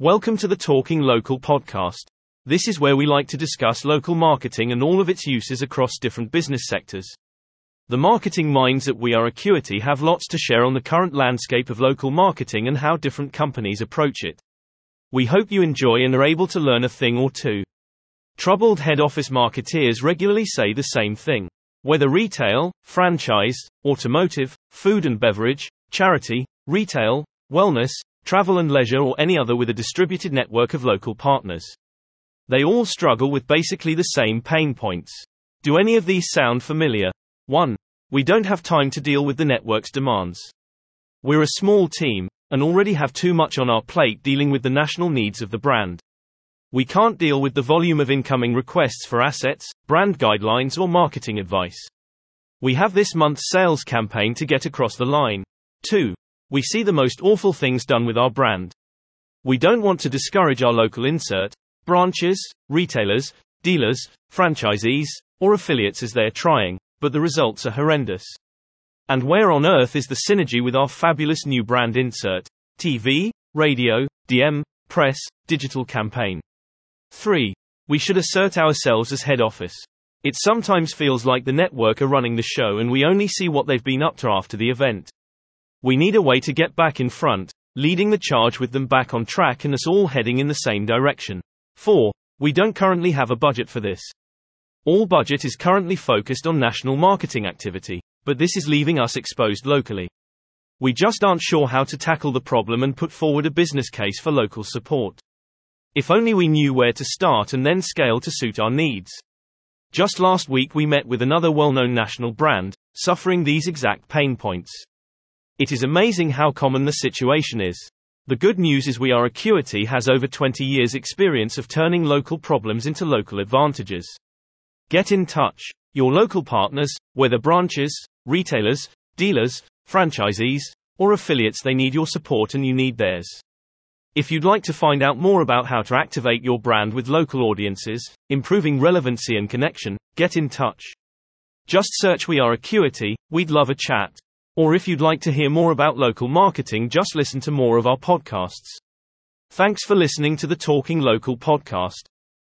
Welcome to the Talking Local podcast. This is where we like to discuss local marketing and all of its uses across different business sectors. The marketing minds at We Are Acuity have lots to share on the current landscape of local marketing and how different companies approach it. We hope you enjoy and are able to learn a thing or two. Troubled head office marketeers regularly say the same thing. Whether retail, franchise, automotive, food and beverage, charity, retail, wellness, travel and leisure or any other with a distributed network of local partners. They all struggle with basically the same pain points. Do any of these sound familiar? 1. We don't have time to deal with the network's demands. We're a small team, and already have too much on our plate dealing with the national needs of the brand. We can't deal with the volume of incoming requests for assets, brand guidelines, or marketing advice. We have this month's sales campaign to get across the line. 2. We see the most awful things done with our brand. We don't want to discourage our local insert, branches, retailers, dealers, franchisees, or affiliates as they're trying, but the results are horrendous. And where on earth is the synergy with our fabulous new brand insert? TV, radio, DM, press, digital campaign. 3. We should assert ourselves as head office. It sometimes feels like the network are running the show and we only see what they've been up to after the event. We need a way to get back in front, leading the charge with them back on track and us all heading in the same direction. 4. We don't currently have a budget for this. All budget is currently focused on national marketing activity, but this is leaving us exposed locally. We just aren't sure how to tackle the problem and put forward a business case for local support. If only we knew where to start and then scale to suit our needs. Just last week we met with another well known national brand, suffering these exact pain points. It is amazing how common the situation is. The good news is We Are Acuity has over 20 years' experience of turning local problems into local advantages. Get in touch. Your local partners, whether branches, retailers, dealers, franchisees, or affiliates, they need your support and you need theirs. If you'd like to find out more about how to activate your brand with local audiences, improving relevancy and connection, get in touch. Just search We Are Acuity, we'd love a chat. Or if you'd like to hear more about local marketing, just listen to more of our podcasts. Thanks for listening to the Talking Local podcast.